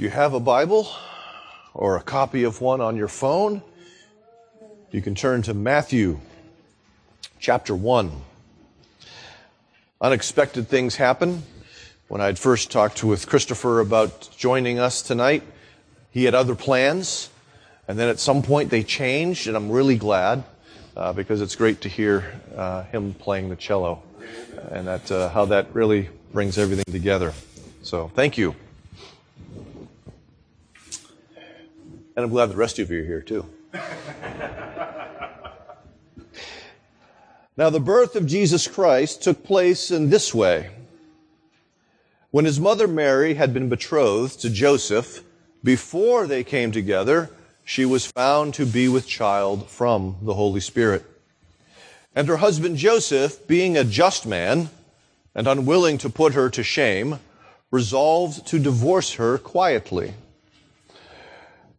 You have a Bible or a copy of one on your phone, you can turn to Matthew chapter 1. Unexpected things happen. When I'd first talked with Christopher about joining us tonight, he had other plans, and then at some point they changed, and I'm really glad uh, because it's great to hear uh, him playing the cello and that uh, how that really brings everything together. So thank you. And I'm glad the rest of you are here too. now, the birth of Jesus Christ took place in this way. When his mother Mary had been betrothed to Joseph, before they came together, she was found to be with child from the Holy Spirit. And her husband Joseph, being a just man and unwilling to put her to shame, resolved to divorce her quietly.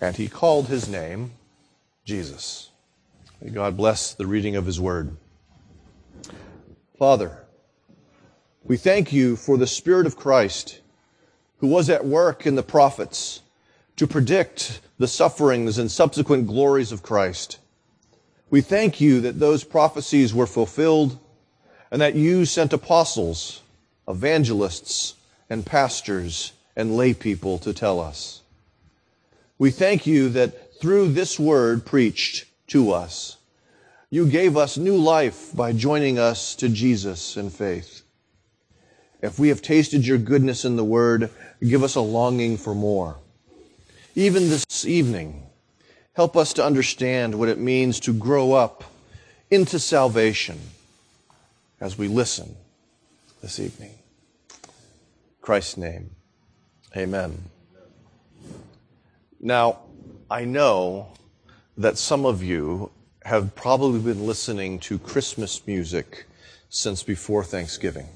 And he called his name Jesus. May God bless the reading of his word. Father, we thank you for the Spirit of Christ who was at work in the prophets to predict the sufferings and subsequent glories of Christ. We thank you that those prophecies were fulfilled and that you sent apostles, evangelists, and pastors and lay people to tell us. We thank you that through this word preached to us, you gave us new life by joining us to Jesus in faith. If we have tasted your goodness in the word, give us a longing for more. Even this evening, Help us to understand what it means to grow up into salvation as we listen this evening. In Christ's name, amen. Now, I know that some of you have probably been listening to Christmas music since before Thanksgiving.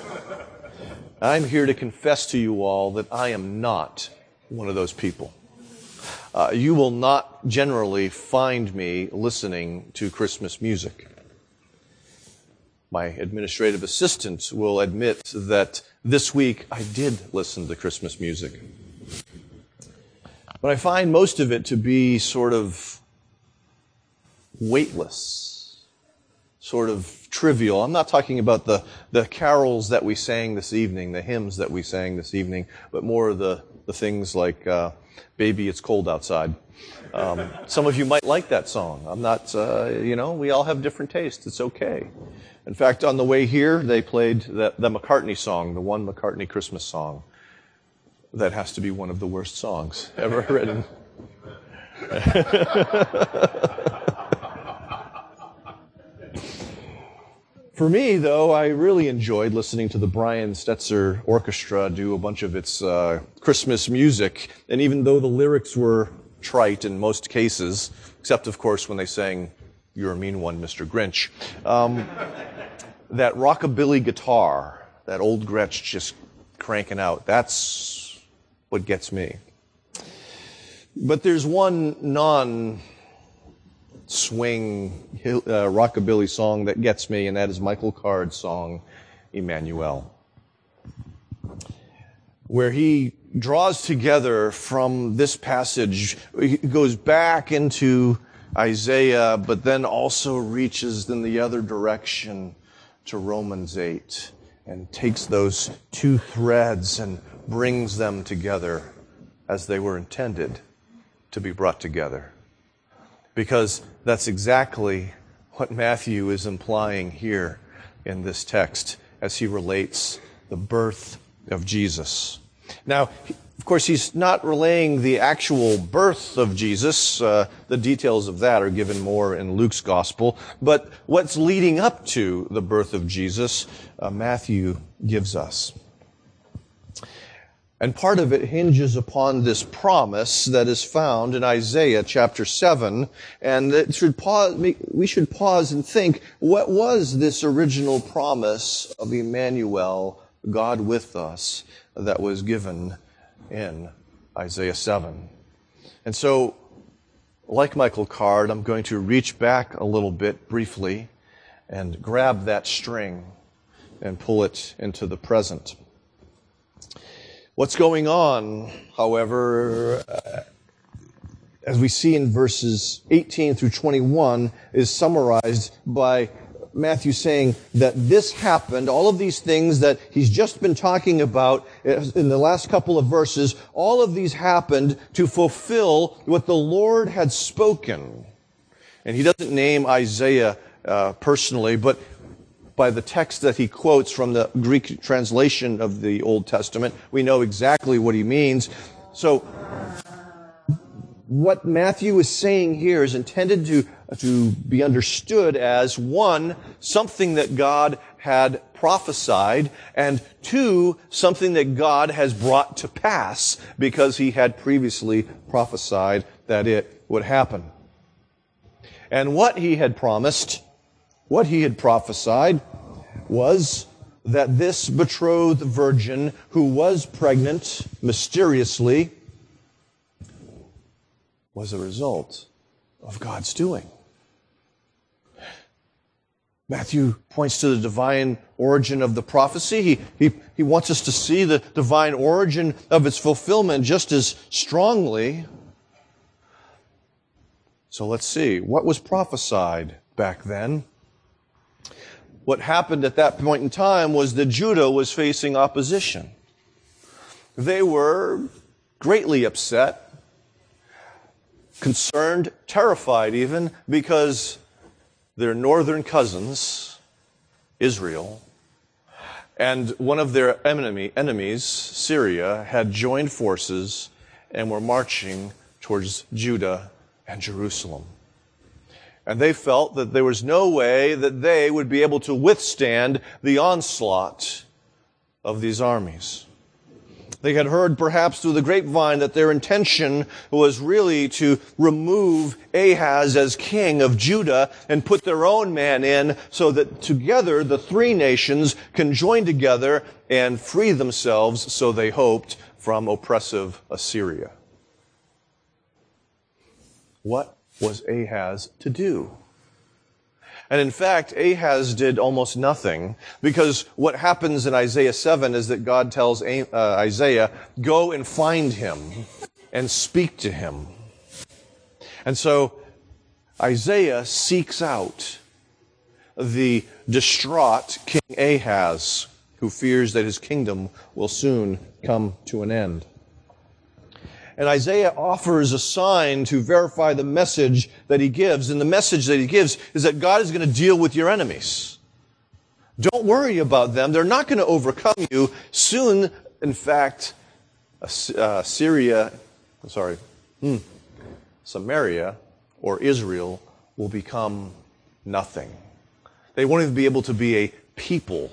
I'm here to confess to you all that I am not one of those people. Uh, you will not generally find me listening to Christmas music. My administrative assistant will admit that this week I did listen to Christmas music. But I find most of it to be sort of weightless, sort of trivial. I'm not talking about the, the carols that we sang this evening, the hymns that we sang this evening, but more of the, the things like uh, Baby, It's Cold Outside. Um, some of you might like that song. I'm not, uh, you know, we all have different tastes. It's okay. In fact, on the way here, they played the, the McCartney song, the one McCartney Christmas song. That has to be one of the worst songs ever written. For me, though, I really enjoyed listening to the Brian Setzer Orchestra do a bunch of its uh, Christmas music. And even though the lyrics were trite in most cases, except, of course, when they sang, You're a Mean One, Mr. Grinch, um, that rockabilly guitar, that old Gretsch just cranking out, that's what gets me. But there's one non swing uh, rockabilly song that gets me, and that is Michael Card's song, Immanuel, where he draws together from this passage, he goes back into Isaiah, but then also reaches in the other direction to Romans 8 and takes those two threads and brings them together as they were intended to be brought together. Because that's exactly what Matthew is implying here in this text as he relates the birth of Jesus. Now, of course, he's not relaying the actual birth of Jesus. Uh, the details of that are given more in Luke's gospel. But what's leading up to the birth of Jesus, uh, Matthew gives us. And part of it hinges upon this promise that is found in Isaiah chapter 7. And should pause, we should pause and think, what was this original promise of Immanuel, God with us, that was given in Isaiah 7? And so, like Michael Card, I'm going to reach back a little bit briefly and grab that string and pull it into the present. What's going on, however, uh, as we see in verses 18 through 21, is summarized by Matthew saying that this happened, all of these things that he's just been talking about in the last couple of verses, all of these happened to fulfill what the Lord had spoken. And he doesn't name Isaiah uh, personally, but by the text that he quotes from the Greek translation of the Old Testament. We know exactly what he means. So, what Matthew is saying here is intended to, to be understood as one, something that God had prophesied, and two, something that God has brought to pass because he had previously prophesied that it would happen. And what he had promised what he had prophesied was that this betrothed virgin who was pregnant mysteriously was a result of God's doing. Matthew points to the divine origin of the prophecy. He, he, he wants us to see the divine origin of its fulfillment just as strongly. So let's see. What was prophesied back then? What happened at that point in time was that Judah was facing opposition. They were greatly upset, concerned, terrified even, because their northern cousins, Israel, and one of their enemy, enemies, Syria, had joined forces and were marching towards Judah and Jerusalem. And they felt that there was no way that they would be able to withstand the onslaught of these armies. They had heard perhaps through the grapevine that their intention was really to remove Ahaz as king of Judah and put their own man in so that together the three nations can join together and free themselves, so they hoped, from oppressive Assyria. What was Ahaz to do? And in fact, Ahaz did almost nothing because what happens in Isaiah 7 is that God tells uh, Isaiah, go and find him and speak to him. And so Isaiah seeks out the distraught King Ahaz who fears that his kingdom will soon come to an end. And Isaiah offers a sign to verify the message that he gives. And the message that he gives is that God is going to deal with your enemies. Don't worry about them. They're not going to overcome you. Soon, in fact, uh, Syria, sorry, hmm, Samaria or Israel will become nothing. They won't even be able to be a people.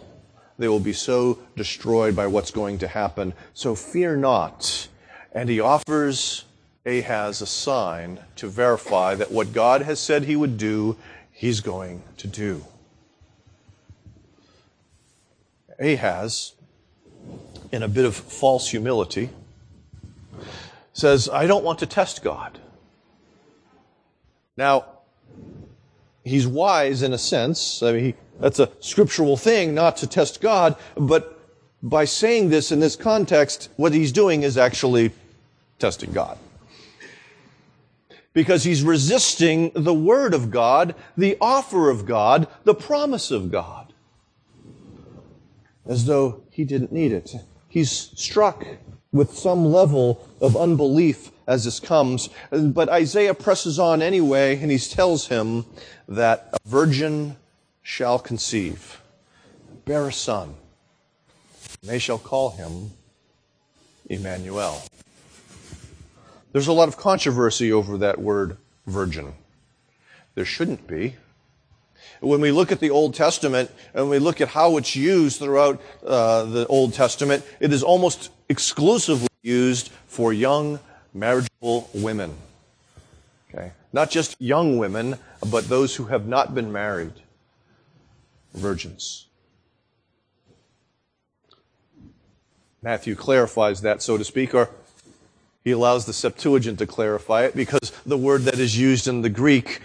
They will be so destroyed by what's going to happen. So fear not. And he offers Ahaz a sign to verify that what God has said he would do, he's going to do. Ahaz, in a bit of false humility, says, I don't want to test God. Now, he's wise in a sense. I mean, he, that's a scriptural thing not to test God, but by saying this in this context, what he's doing is actually testing God. Because he's resisting the word of God, the offer of God, the promise of God. As though he didn't need it. He's struck with some level of unbelief as this comes. But Isaiah presses on anyway, and he tells him that a virgin shall conceive, bear a son, and they shall call him Immanuel. There's a lot of controversy over that word virgin. There shouldn't be. When we look at the Old Testament and we look at how it's used throughout uh, the Old Testament, it is almost exclusively used for young marriageable women. Okay? Not just young women, but those who have not been married. Virgins. Matthew clarifies that, so to speak, or he allows the Septuagint to clarify it because the word that is used in the Greek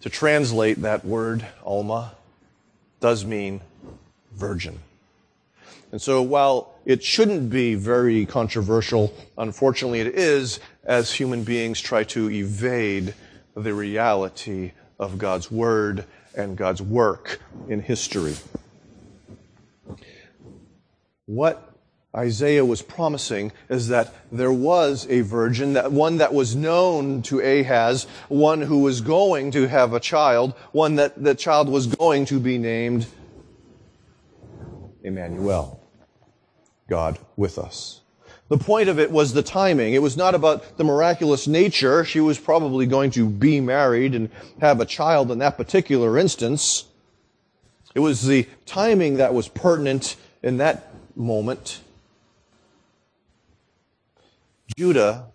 to translate that word, Alma, does mean virgin. And so while it shouldn't be very controversial, unfortunately it is as human beings try to evade the reality of God's Word and God's work in history. What Isaiah was promising is that there was a virgin, that one that was known to Ahaz, one who was going to have a child, one that the child was going to be named Immanuel, God with us. The point of it was the timing. It was not about the miraculous nature. She was probably going to be married and have a child in that particular instance. It was the timing that was pertinent in that moment. Judah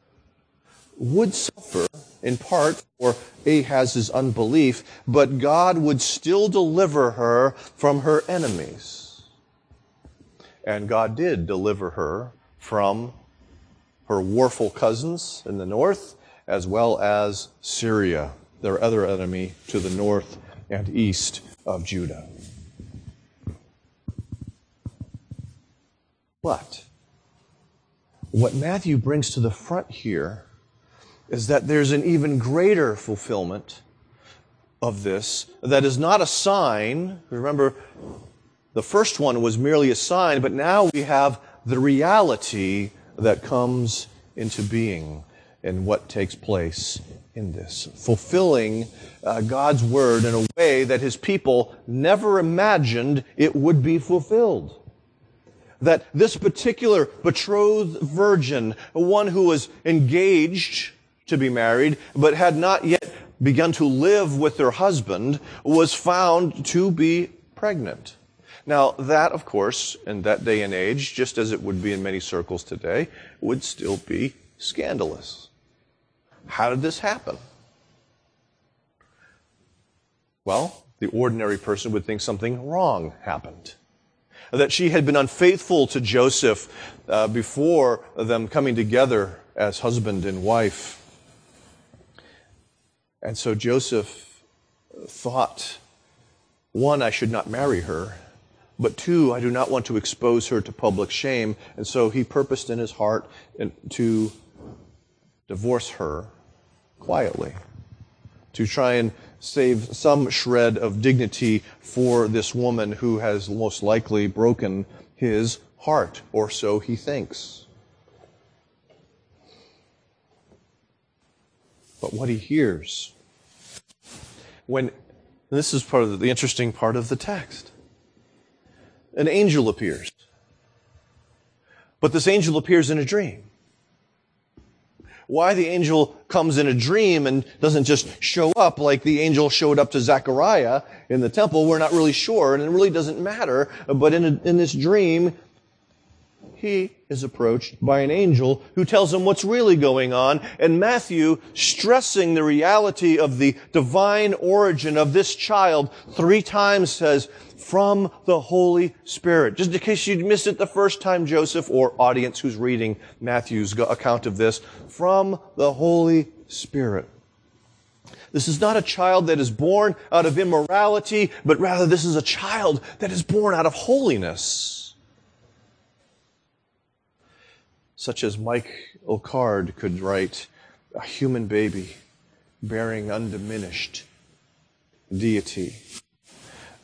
would suffer in part for Ahaz's unbelief, but God would still deliver her from her enemies. And God did deliver her from her warful cousins in the north, as well as Syria, their other enemy to the north and east of Judah. But what Matthew brings to the front here is that there's an even greater fulfillment of this that is not a sign. Remember, the first one was merely a sign, but now we have the reality that comes into being and what takes place in this. Fulfilling uh, God's word in a way that his people never imagined it would be fulfilled that this particular betrothed virgin, one who was engaged to be married, but had not yet begun to live with her husband, was found to be pregnant. Now, that, of course, in that day and age, just as it would be in many circles today, would still be scandalous. How did this happen? Well, the ordinary person would think something wrong happened that she had been unfaithful to Joseph uh, before them coming together as husband and wife. And so Joseph thought, one, I should not marry her, but two, I do not want to expose her to public shame. And so he purposed in his heart to divorce her quietly, to try and save some shred of dignity for this woman who has most likely broken his heart, or so he thinks. But what he hears, when this is part of the interesting part of the text, an angel appears. But this angel appears in a dream. Why the angel comes in a dream and doesn't just show up like the angel showed up to Zechariah in the temple, we're not really sure, and it really doesn't matter. But in, a, in this dream, he is approached by an angel who tells him what's really going on. And Matthew, stressing the reality of the divine origin of this child, three times says, from the Holy Spirit. Just in case you missed it the first time, Joseph, or audience who's reading Matthew's account of this, from the Holy Spirit. This is not a child that is born out of immorality, but rather this is a child that is born out of holiness. Such as Michael Card could write, a human baby bearing undiminished deity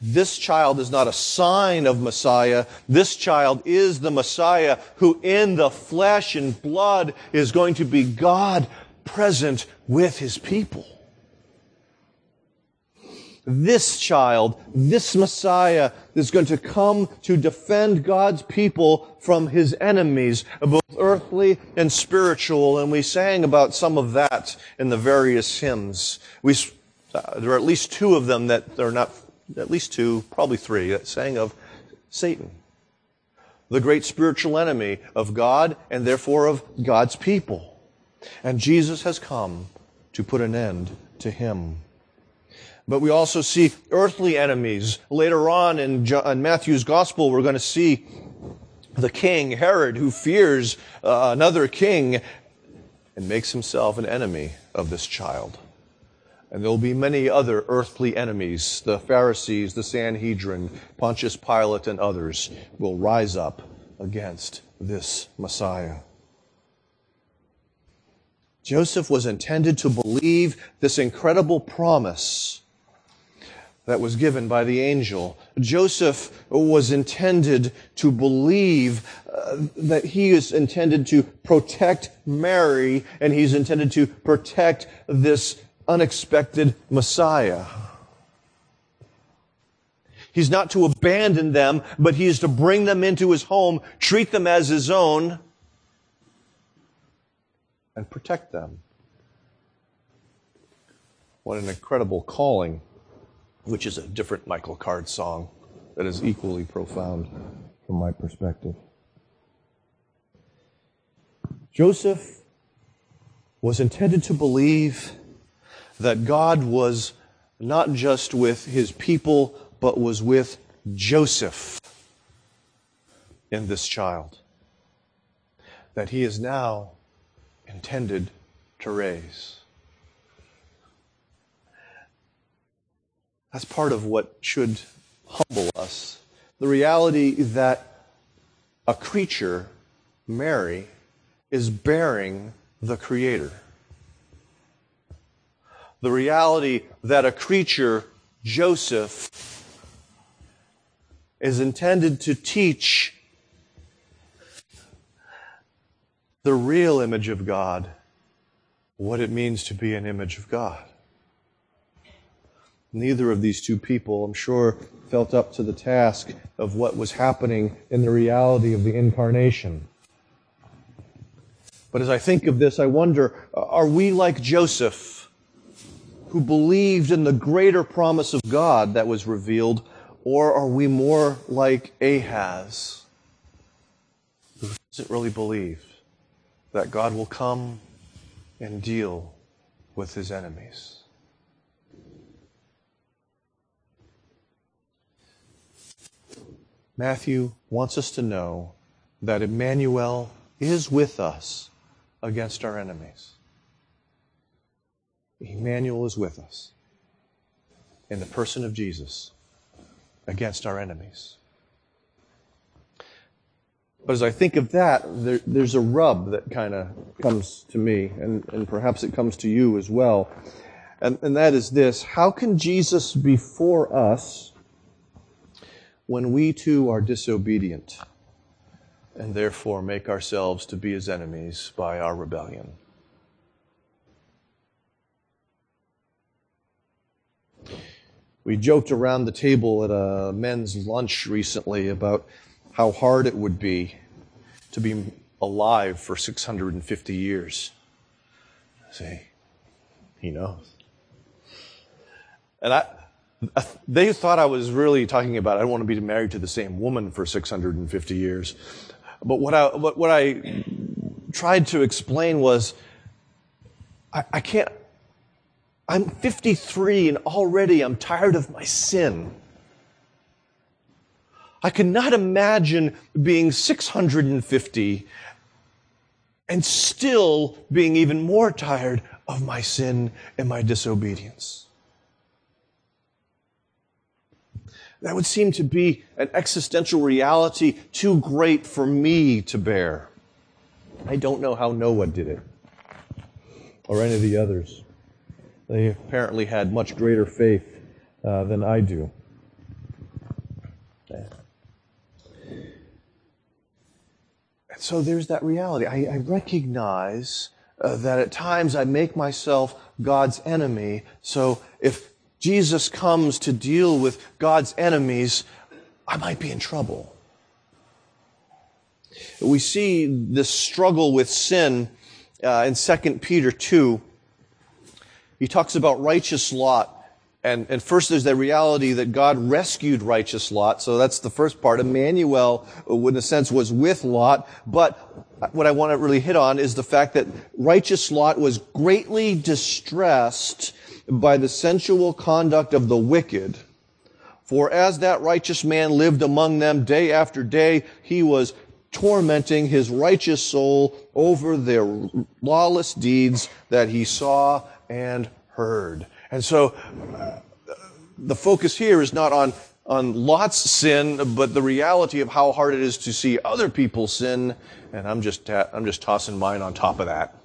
this child is not a sign of Messiah. This child is the Messiah who in the flesh and blood is going to be God present with his people. This child, this Messiah is going to come to defend God's people from his enemies, both earthly and spiritual. And we sang about some of that in the various hymns. We, uh, there are at least two of them that are not at least two, probably three, that sang of Satan, the great spiritual enemy of God and therefore of God's people. And Jesus has come to put an end to him. But we also see earthly enemies. Later on in, in Matthew's gospel, we're going to see the king, Herod, who fears uh, another king and makes himself an enemy of this child. And there will be many other earthly enemies. The Pharisees, the Sanhedrin, Pontius Pilate, and others will rise up against this Messiah. Joseph was intended to believe this incredible promise that was given by the angel. Joseph was intended to believe uh, that he is intended to protect Mary and he's intended to protect this unexpected Messiah. He's not to abandon them, but he is to bring them into his home, treat them as his own, and protect them. What an incredible calling, which is a different Michael Card song that is equally profound from my perspective. Joseph was intended to believe that God was not just with his people, but was with Joseph in this child that he is now intended to raise. That's part of what should humble us. The reality that a creature, Mary, is bearing the Creator the reality that a creature, Joseph, is intended to teach the real image of God what it means to be an image of God. Neither of these two people, I'm sure, felt up to the task of what was happening in the reality of the incarnation. But as I think of this, I wonder are we like Joseph? who believed in the greater promise of God that was revealed, or are we more like Ahaz, who doesn't really believe that God will come and deal with his enemies? Matthew wants us to know that Immanuel is with us against our enemies. Immanuel is with us in the person of Jesus against our enemies. But as I think of that, there, there's a rub that kind of comes to me, and, and perhaps it comes to you as well. And, and that is this How can Jesus be for us when we too are disobedient and therefore make ourselves to be his enemies by our rebellion? We joked around the table at a men's lunch recently about how hard it would be to be alive for 650 years. See, he knows. And I, they thought I was really talking about I don't want to be married to the same woman for 650 years. But what I, what, what I tried to explain was I, I can't, I'm 53 and already I'm tired of my sin. I cannot imagine being 650 and still being even more tired of my sin and my disobedience. That would seem to be an existential reality too great for me to bear. I don't know how Noah did it, or any of the others. They apparently had much greater faith uh, than I do. And so there's that reality. I, I recognize uh, that at times I make myself God's enemy. So if Jesus comes to deal with God's enemies, I might be in trouble. We see this struggle with sin uh, in 2 Peter 2. He talks about righteous Lot. And, and first there's the reality that God rescued righteous Lot. So that's the first part. Immanuel, in a sense, was with Lot. But what I want to really hit on is the fact that righteous Lot was greatly distressed by the sensual conduct of the wicked. For as that righteous man lived among them day after day, he was tormenting his righteous soul over their lawless deeds that he saw and heard. And so uh, the focus here is not on, on Lot's sin, but the reality of how hard it is to see other people sin. And I'm just, I'm just tossing mine on top of that.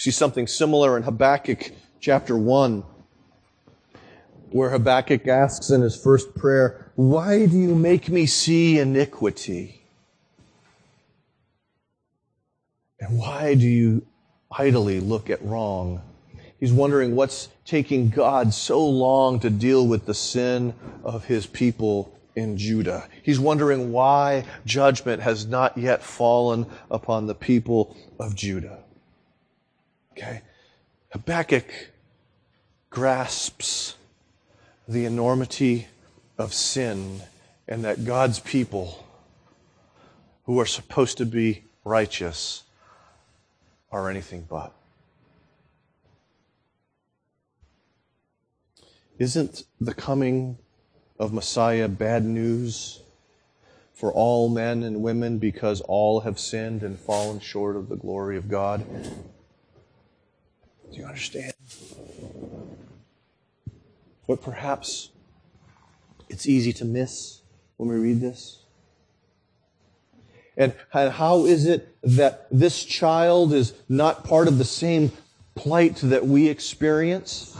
See something similar in Habakkuk chapter 1, where Habakkuk asks in his first prayer, Why do you make me see iniquity? And why do you idly look at wrong? He's wondering what's taking God so long to deal with the sin of his people in Judah. He's wondering why judgment has not yet fallen upon the people of Judah. Okay? Habakkuk grasps the enormity of sin and that God's people who are supposed to be righteous are anything but. Isn't the coming of Messiah bad news for all men and women because all have sinned and fallen short of the glory of God? Do you understand? What perhaps it's easy to miss when we read this? And how is it that this child is not part of the same plight that we experience?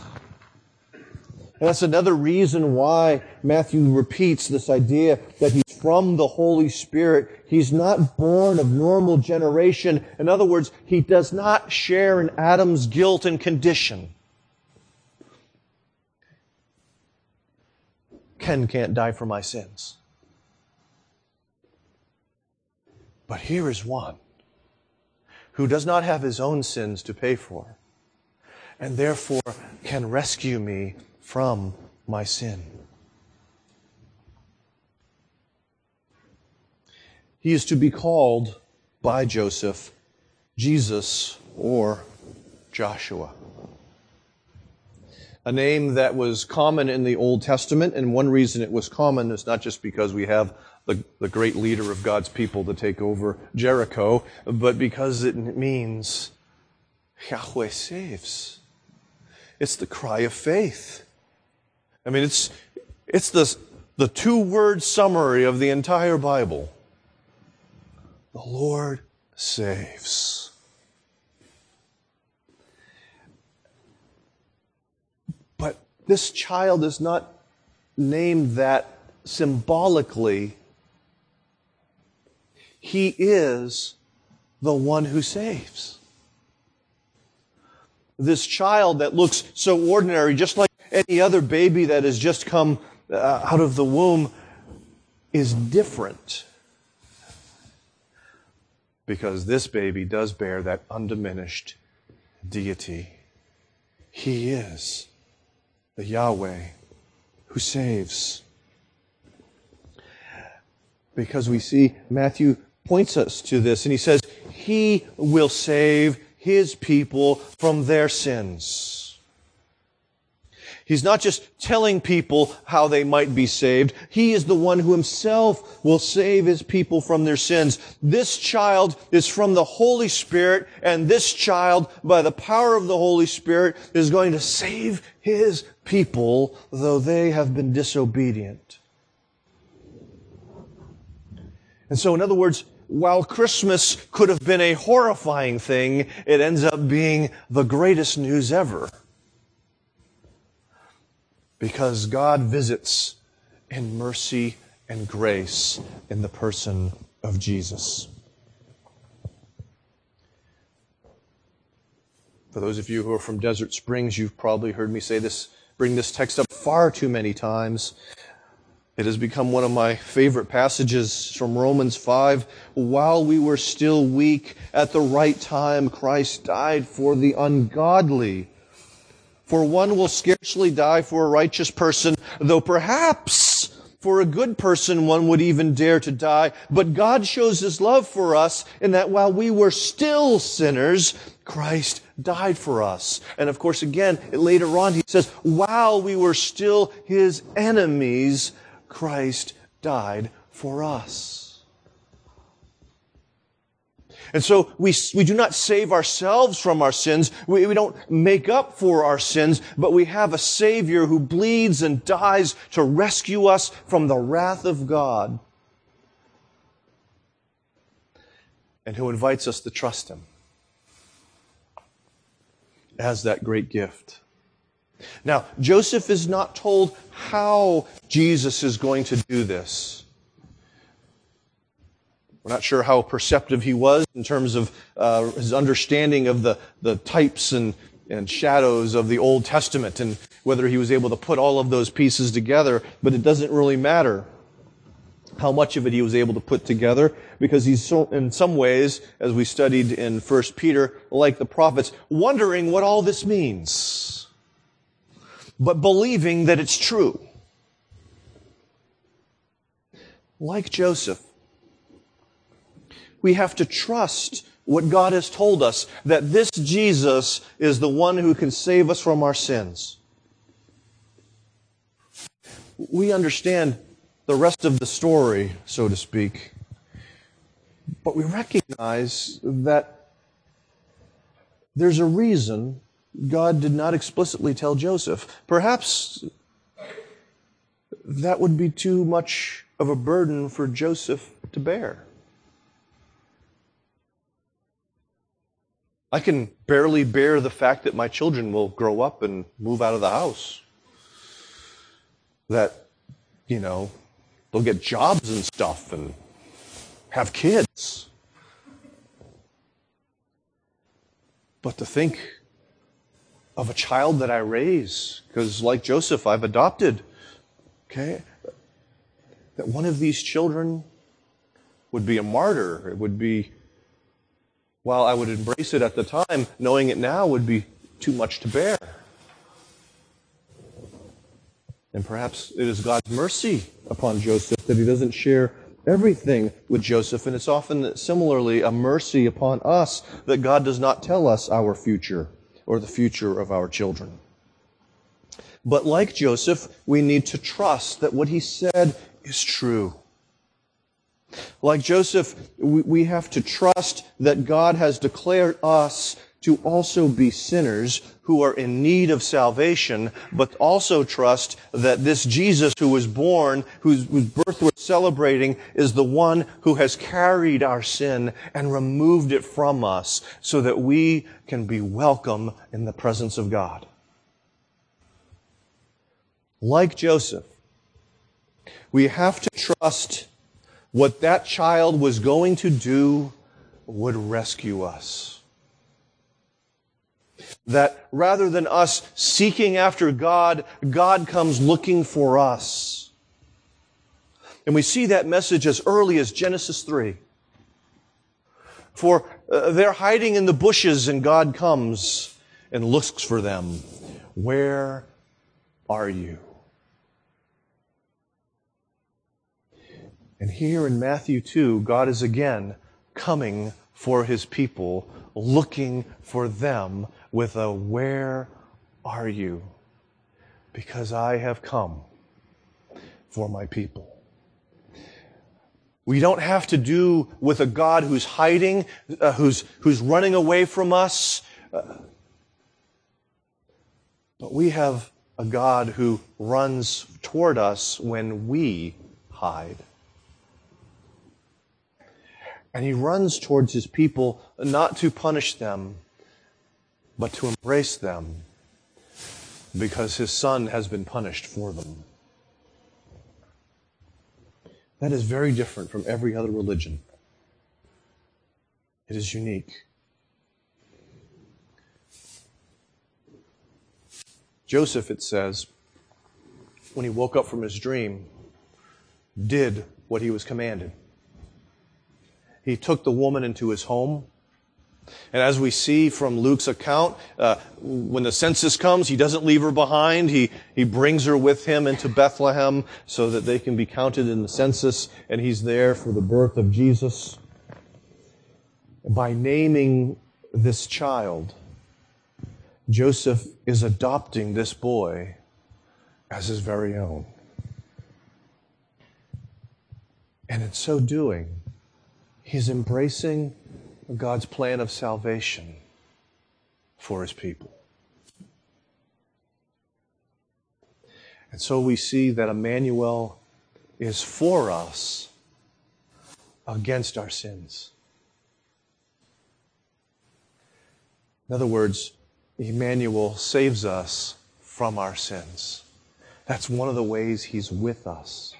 And that's another reason why Matthew repeats this idea that he's from the Holy Spirit. He's not born of normal generation. In other words, he does not share in Adam's guilt and condition. Ken can't die for my sins. But here is one who does not have his own sins to pay for and therefore can rescue me from my sin. He is to be called by Joseph Jesus or Joshua. A name that was common in the Old Testament, and one reason it was common is not just because we have the, the great leader of God's people to take over Jericho, but because it means Yahweh saves. It's the cry of faith. I mean, it's, it's the, the two word summary of the entire Bible. The Lord saves. But this child is not named that symbolically. He is the one who saves. This child that looks so ordinary, just like any other baby that has just come uh, out of the womb is different. Because this baby does bear that undiminished deity. He is the Yahweh who saves. Because we see Matthew points us to this and he says, He will save his people from their sins. He's not just telling people how they might be saved. He is the one who himself will save his people from their sins. This child is from the Holy Spirit, and this child, by the power of the Holy Spirit, is going to save his people, though they have been disobedient. And so, in other words, while Christmas could have been a horrifying thing, it ends up being the greatest news ever because God visits in mercy and grace in the person of Jesus. For those of you who are from Desert Springs, you've probably heard me say this, bring this text up far too many times. It has become one of my favorite passages from Romans 5. While we were still weak, at the right time, Christ died for the ungodly. For one will scarcely die for a righteous person, though perhaps for a good person one would even dare to die. But God shows his love for us in that while we were still sinners, Christ died for us. And of course, again, later on, he says, while we were still his enemies, Christ died for us. And so we, we do not save ourselves from our sins. We, we don't make up for our sins, but we have a Savior who bleeds and dies to rescue us from the wrath of God and who invites us to trust Him as that great gift. Now, Joseph is not told how Jesus is going to do this. We're not sure how perceptive he was in terms of uh, his understanding of the, the types and, and shadows of the Old Testament and whether he was able to put all of those pieces together, but it doesn't really matter how much of it he was able to put together because he's so, in some ways, as we studied in 1 Peter, like the prophets, wondering what all this means, but believing that it's true. Like Joseph, we have to trust what God has told us, that this Jesus is the one who can save us from our sins. We understand the rest of the story, so to speak, but we recognize that there's a reason God did not explicitly tell Joseph. Perhaps that would be too much of a burden for Joseph to bear. I can barely bear the fact that my children will grow up and move out of the house. That, you know, they'll get jobs and stuff and have kids. But to think of a child that I raise, because like Joseph, I've adopted, okay, that one of these children would be a martyr. It would be while I would embrace it at the time, knowing it now would be too much to bear. And perhaps it is God's mercy upon Joseph that he doesn't share everything with Joseph. And it's often similarly a mercy upon us that God does not tell us our future or the future of our children. But like Joseph, we need to trust that what he said is true. Like Joseph, we have to trust that God has declared us to also be sinners who are in need of salvation, but also trust that this Jesus who was born, whose, whose birth we're celebrating, is the one who has carried our sin and removed it from us so that we can be welcome in the presence of God. Like Joseph, we have to trust what that child was going to do would rescue us. That rather than us seeking after God, God comes looking for us. And we see that message as early as Genesis 3. For uh, they're hiding in the bushes and God comes and looks for them. Where are you? And here in Matthew 2, God is again coming for his people, looking for them with a where are you? Because I have come for my people. We don't have to do with a God who's hiding, uh, who's, who's running away from us. Uh, but we have a God who runs toward us when we hide. And he runs towards his people not to punish them, but to embrace them because his son has been punished for them. That is very different from every other religion. It is unique. Joseph, it says, when he woke up from his dream, did what he was commanded. He took the woman into his home. And as we see from Luke's account, uh, when the census comes, he doesn't leave her behind. He, he brings her with him into Bethlehem so that they can be counted in the census, and he's there for the birth of Jesus. By naming this child, Joseph is adopting this boy as his very own. And in so doing, he's embracing God's plan of salvation for his people. And so we see that Immanuel is for us against our sins. In other words, Immanuel saves us from our sins. That's one of the ways he's with us.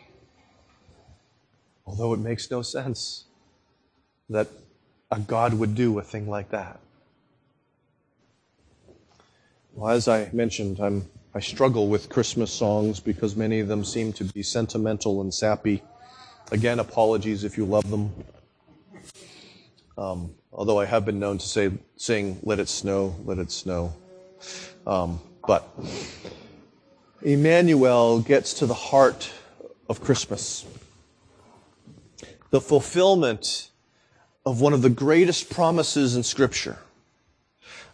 Although it makes no sense that a God would do a thing like that. Well, as I mentioned, I'm, I struggle with Christmas songs because many of them seem to be sentimental and sappy. Again, apologies if you love them. Um, although I have been known to say, sing, Let It Snow, Let It Snow. Um, but Immanuel gets to the heart of Christmas. The fulfillment of one of the greatest promises in Scripture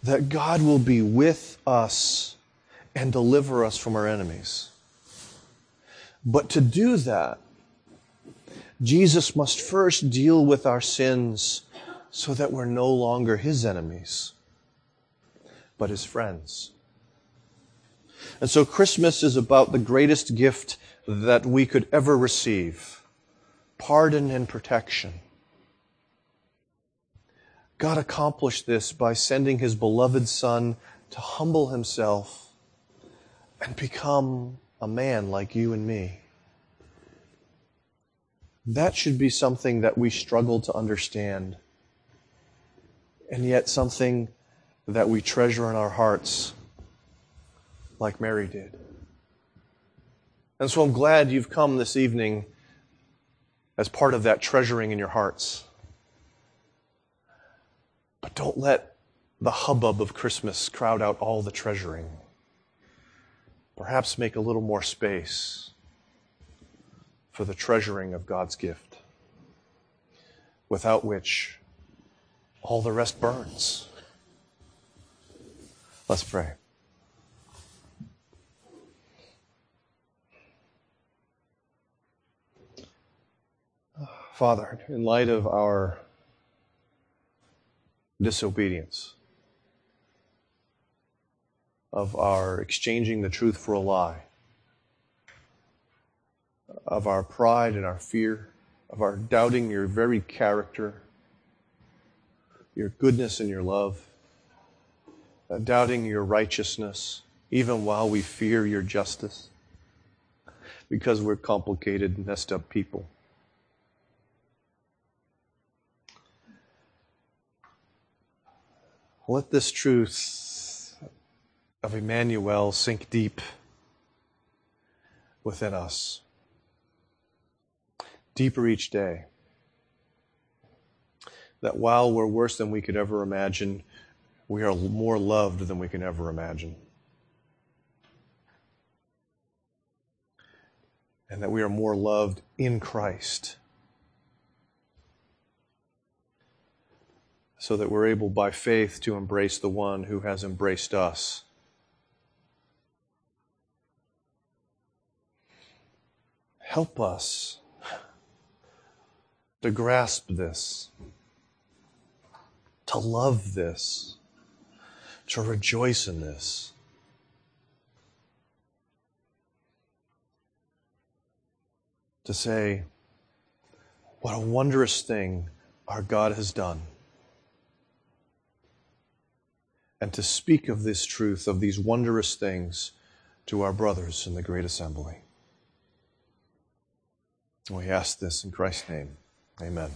that God will be with us and deliver us from our enemies. But to do that, Jesus must first deal with our sins so that we're no longer his enemies, but his friends. And so Christmas is about the greatest gift that we could ever receive pardon and protection. God accomplished this by sending his beloved Son to humble himself and become a man like you and me. That should be something that we struggle to understand, and yet something that we treasure in our hearts like Mary did. And so I'm glad you've come this evening as part of that treasuring in your hearts. But don't let the hubbub of Christmas crowd out all the treasuring. Perhaps make a little more space for the treasuring of God's gift, without which all the rest burns. Let's pray. Father, in light of our disobedience, of our exchanging the truth for a lie, of our pride and our fear, of our doubting your very character, your goodness and your love, uh, doubting your righteousness, even while we fear your justice, because we're complicated, messed up people. Let this truth of Immanuel sink deep within us, deeper each day. That while we're worse than we could ever imagine, we are more loved than we can ever imagine. And that we are more loved in Christ so that we're able by faith to embrace the one who has embraced us. Help us to grasp this, to love this, to rejoice in this. To say, what a wondrous thing our God has done and to speak of this truth, of these wondrous things, to our brothers in the great assembly. We ask this in Christ's name. Amen.